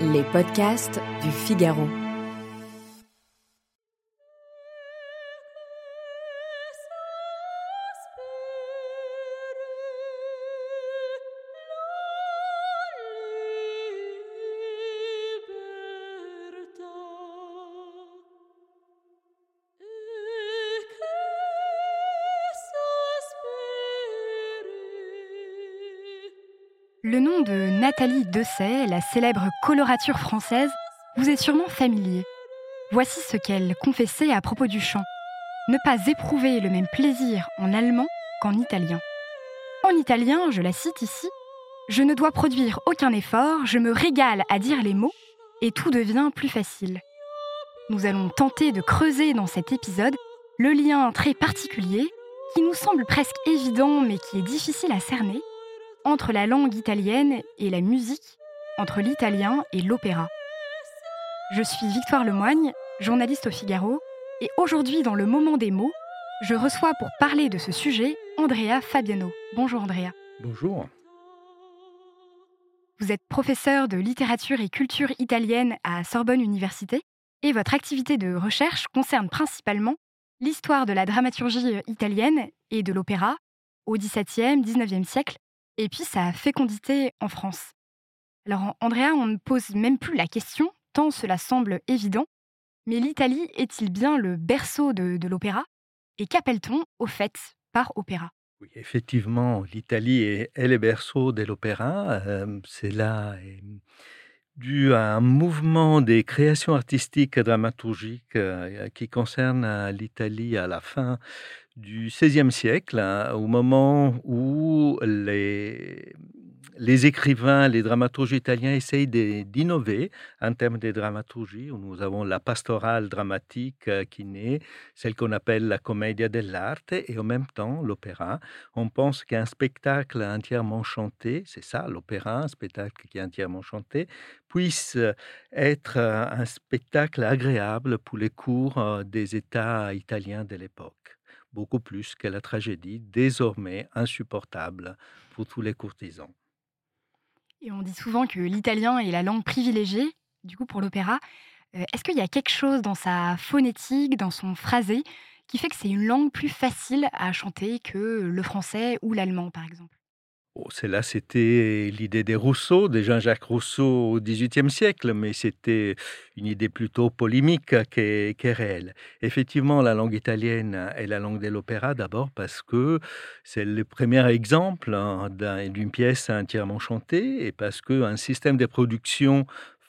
Les podcasts du Figaro. Le nom de Nathalie Dessay, la célèbre colorature française, vous est sûrement familier. Voici ce qu'elle confessait à propos du chant. Ne pas éprouver le même plaisir en allemand qu'en italien. En italien, je la cite ici, Je ne dois produire aucun effort, je me régale à dire les mots et tout devient plus facile. Nous allons tenter de creuser dans cet épisode le lien très particulier, qui nous semble presque évident mais qui est difficile à cerner, entre la langue italienne et la musique, entre l'italien et l'opéra. Je suis Victoire Lemoigne, journaliste au Figaro, et aujourd'hui dans le moment des mots, je reçois pour parler de ce sujet Andrea Fabiano. Bonjour Andrea. Bonjour. Vous êtes professeur de littérature et culture italienne à Sorbonne Université et votre activité de recherche concerne principalement l'histoire de la dramaturgie italienne et de l'opéra au XVIIe, XIXe siècle et puis sa fécondité en France. Alors Andrea, on ne pose même plus la question, tant cela semble évident, mais l'Italie est-il bien le berceau de, l'opéra? Et qu'appelle-t-on au fait par opéra? Oui, effectivement, l'Italie est, le berceau de l'opéra. Euh, c'est là dû à un mouvement des créations artistiques et dramaturgiques euh, qui concerne euh, l'Italie à la fin du XVIe siècle, hein, au moment où les, les écrivains, les dramaturges italiens essayent d'innover en termes de dramaturgie. Où nous avons la pastorale dramatique euh, qui naît, celle qu'on appelle la commedia dell'arte, et en même temps l'opéra. On pense qu'un spectacle entièrement chanté, c'est ça l'opéra, un spectacle qui est entièrement chanté, puisse être euh, un spectacle agréable pour les cours euh, des États italiens de l'époque beaucoup plus que la tragédie, désormais insupportable pour tous les courtisans. Et on dit souvent que l'italien est la langue privilégiée, du coup, pour l'opéra. Euh, est-ce qu'il y a quelque chose dans sa phonétique, dans son phrasé, qui fait que c'est une langue plus facile à chanter que le français ou l'allemand, par exemple? Oh, celle-là, c'était l'idée des Rousseau, de Jean-Jacques Rousseau au XVIIIe siècle, mais c'était une idée plutôt polémique que, réelle. Effectivement, la langue italienne est la langue de l'opéra d'abord parce que c'est le premier exemple hein, d'une pièce entièrement chantée et parce qu'un système de production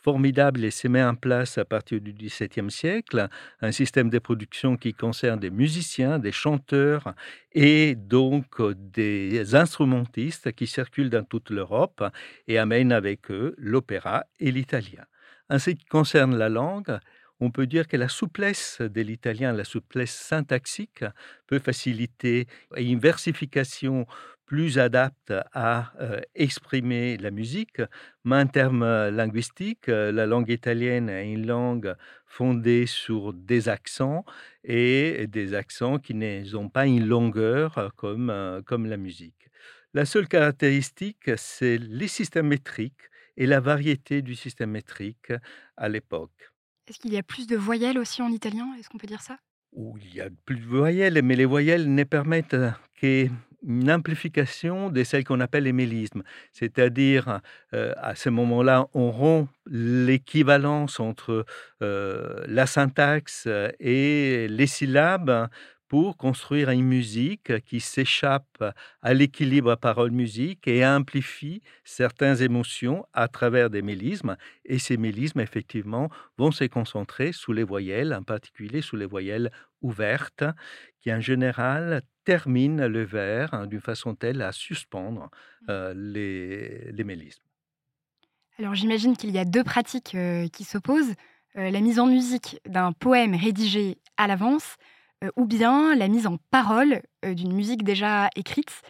formidable et s'est mis en place à partir du XVIIe siècle, un système de production qui concerne des musiciens, des chanteurs et donc des instrumentistes qui circulent dans toute l'Europe et amènent avec eux l'opéra et l'italien. En ce qui concerne la langue, on peut dire que la souplesse de l'italien, la souplesse syntaxique, peut faciliter une versification plus adapte à euh, exprimer la musique, mais en termes euh, linguistiques, euh, la langue italienne est une langue fondée sur des accents et des accents qui n'ont pas une longueur comme, comme la musique. La seule caractéristique, c'est les systèmes métriques et la variété du système métrique à l'époque. Est-ce qu'il y a plus de voyelles aussi en italien? Est-ce qu'on peut dire ça? Il y a plus de voyelles, mais les voyelles ne permettent que une amplification de celles qu'on appelle les mélismes. C'est-à-dire, euh, à ce moment-là, on rompt l'équivalence entre euh, la syntaxe et les syllabes pour construire une musique qui s'échappe à l'équilibre parole-musique et amplifie certaines émotions à travers des mélismes. Et ces mélismes, effectivement, vont se concentrer sous les voyelles, en particulier sous les voyelles ouvertes, qui en général terminent le vers hein, d'une façon telle à suspendre mmh. euh, les, les, mélismes. Alors j'imagine qu'il y a deux pratiques euh, qui s'opposent. Euh, la mise en musique d'un poème rédigé à l'avance ou bien la mise en parole d'une musique déjà écrite.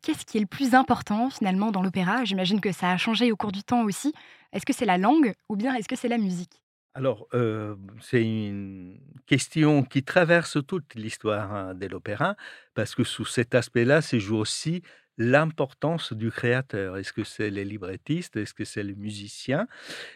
Qu'est-ce qui est le plus important finalement dans l'opéra? J'imagine que ça a changé au cours du temps aussi. Est-ce que c'est la langue ou bien est-ce que c'est la musique? Alors, c'est une question qui traverse toute l'histoire hein, de l'opéra, parce que sous cet aspect-là se joue aussi l'importance du créateur. Est-ce que c'est les librettistes? Est-ce que c'est les musiciens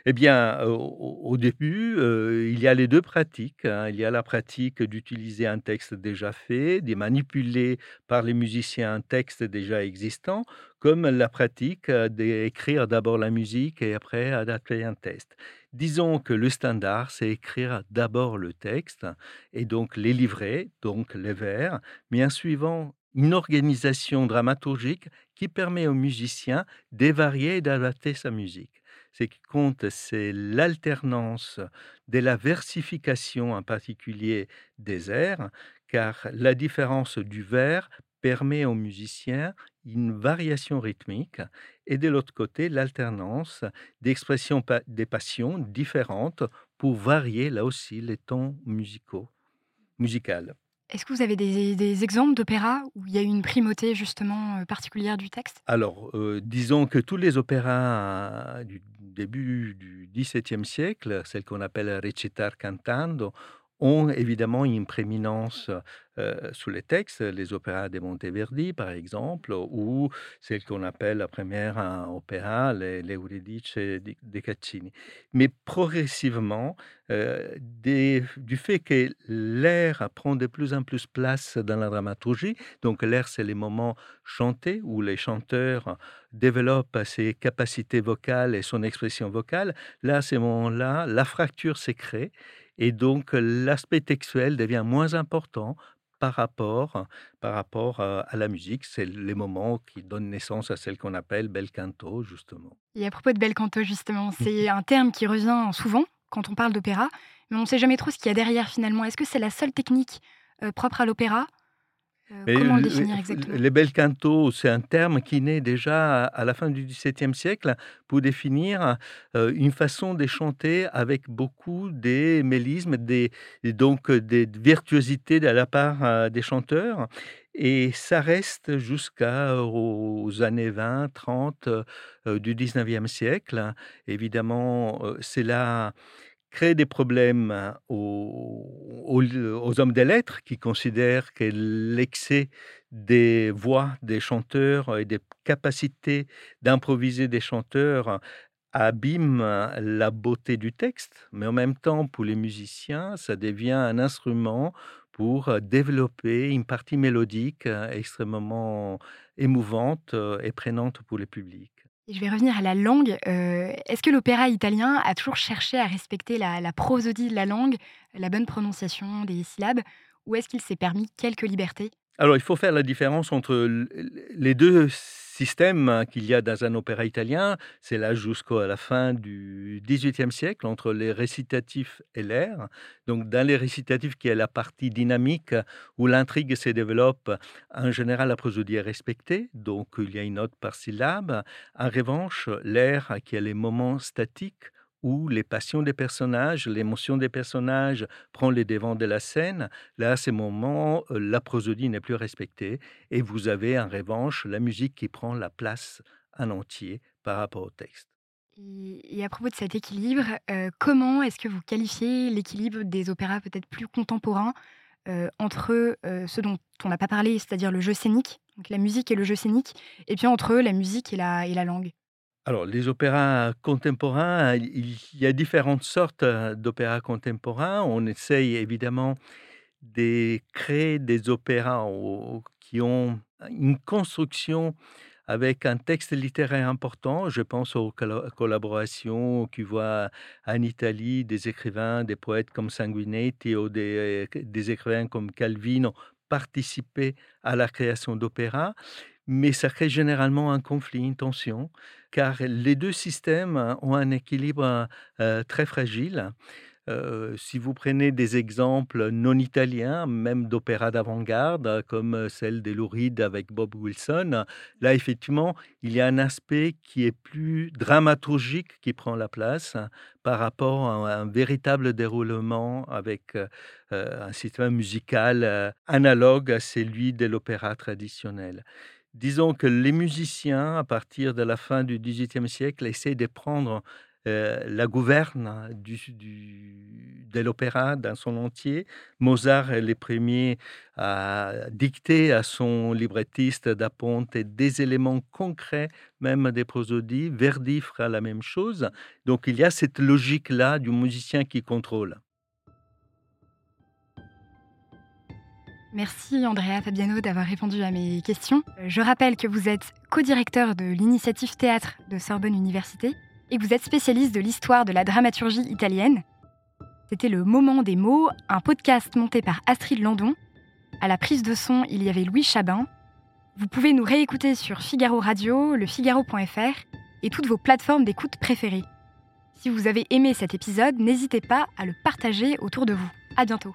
Eh bien, au, au début, euh, il y a les deux pratiques. hein. Il y a la pratique d'utiliser un texte déjà fait, de manipuler par les musiciens un texte déjà existant, comme la pratique euh, d'écrire d'abord la musique et après adapter un texte. Disons que le standard, c'est écrire d'abord le texte et donc les livrets, donc les vers, mais en suivant une organisation dramaturgique qui permet aux musiciens de varier et d'adapter sa musique. Ce qui compte, c'est l'alternance de la versification, en particulier des airs, car la différence du vers permet aux musiciens une variation rythmique et de l'autre côté l'alternance d'expressions pa- des passions différentes pour varier là aussi les tons musicaux, musicales. Est-ce que vous avez des, des exemples d'opéras où il y a eu une primauté justement euh, particulière du texte? Alors, euh, disons que tous les opéras du début du XVIIe siècle, celles qu'on appelle recitar cantando, ont évidemment une prééminence sous les textes, les opéras de Monteverdi par exemple, ou celle qu'on appelle la première un opéra, les, les de Caccini. Mais progressivement, du fait que l'air prend de plus en plus place dans la dramaturgie, donc l'air c'est les moments chantés où les chanteurs développe ses capacités vocales et son expression vocale, là, à ces moments-là, la fracture s'est créée et donc l'aspect textuel devient moins important par rapport, par rapport à, à la musique. C'est les moments qui donnent naissance à celle qu'on appelle bel canto, justement. Et à propos de bel canto justement, c'est un terme qui revient souvent quand on parle d'opéra, mais on ne sait jamais trop ce qu'il y a derrière finalement. Est-ce que c'est la seule technique euh, propre à l'opéra Euh, Comment le définir exactement? Les bel canto, c'est un terme qui naît déjà à la fin du XVIIe siècle pour définir euh, une façon de chanter avec beaucoup des mélismes, des, donc euh, des virtuosités de la part des chanteurs. Et ça reste jusqu'aux années 20, 30 euh, euh, du 19e siècle. Évidemment, c'est là crée des problèmes hein, aux, aux- aux hommes des lettres qui considèrent que l'excès des voix des chanteurs et des capacités d'improviser des chanteurs abîme la beauté du texte, mais en même temps, pour les musiciens, ça devient un instrument pour développer une partie mélodique euh, extrêmement émouvante euh, et prenante pour le public. Je vais revenir à la langue. Euh, Est-ce que l'opéra italien a toujours cherché à respecter la, la prosodie de la langue, la bonne prononciation des syllabes, ou est-ce qu'il s'est permis quelques libertés? Alors, il faut faire la différence entre les deux systèmes hein, qu'il y a dans un opéra italien. C'est là jusqu'à la fin du XVIIIe siècle, entre les récitatifs et l'air. Donc, dans les récitatifs, qui est la partie dynamique où l'intrigue se développe, en général, la prosodie est respectée. Donc, il y a une note par syllabe. En revanche, l'air, qui est les moments statiques, où les passions des personnages, l'émotion des personnages prend les devants de la scène, Là, à ces moments, euh, la prosodie n'est plus respectée et vous avez en revanche la musique qui prend la place en entier par rapport au texte. et, à propos de cet équilibre, euh, comment est-ce que vous qualifiez l'équilibre des opéras peut-être plus contemporains euh, entre euh, ceux dont on n'a pas parlé, c'est-à-dire le jeu scénique, donc la musique et le jeu scénique, et puis entre la musique et la, et la langue? Alors, les opéras contemporains, il y a différentes sortes euh, d'opéras contemporains. On essaye évidemment de créer des opéras qui ont une construction avec un texte littéraire important. Je pense aux collaborations qui voient en Italie des écrivains, des poètes comme Sanguinetti ou des, des écrivains comme Calvino participer à la création d'opéras, mais ça crée généralement un conflit, une tension, car les deux systèmes hein, ont un équilibre euh, très fragile. Euh, si vous prenez des exemples non italiens, même d'opéras d'avant-garde, euh, comme euh, celle des Lourides avec Bob Wilson, là, effectivement, il y a un aspect qui est plus dramaturgique qui prend la place par rapport à un véritable déroulement avec euh, euh, un système musical euh, analogue à celui de l'opéra traditionnel. Disons que les musiciens, à partir de la fin du XVIIIe siècle, essaient de prendre euh, la gouverne du, de l'opéra dans son entier. Mozart est le premier à dicter à son librettiste d'Aponte des éléments concrets, même des prosodies. Verdi fera la même chose. Donc il y a cette logique-là du musicien qui contrôle. Merci Andrea Fabiano d'avoir répondu à mes questions. Je rappelle que vous êtes co-directeur de l'initiative théâtre de Sorbonne Université et que vous êtes spécialiste de l'histoire de la dramaturgie italienne. C'était le Moment des mots, un podcast monté par Astrid Landon. À la prise de son, il y avait Louis Chabin. Vous pouvez nous réécouter sur Figaro Radio, lefigaro.fr et toutes vos plateformes d'écoute préférées. Si vous avez aimé cet épisode, n'hésitez pas à le partager autour de vous. À bientôt.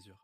mesure.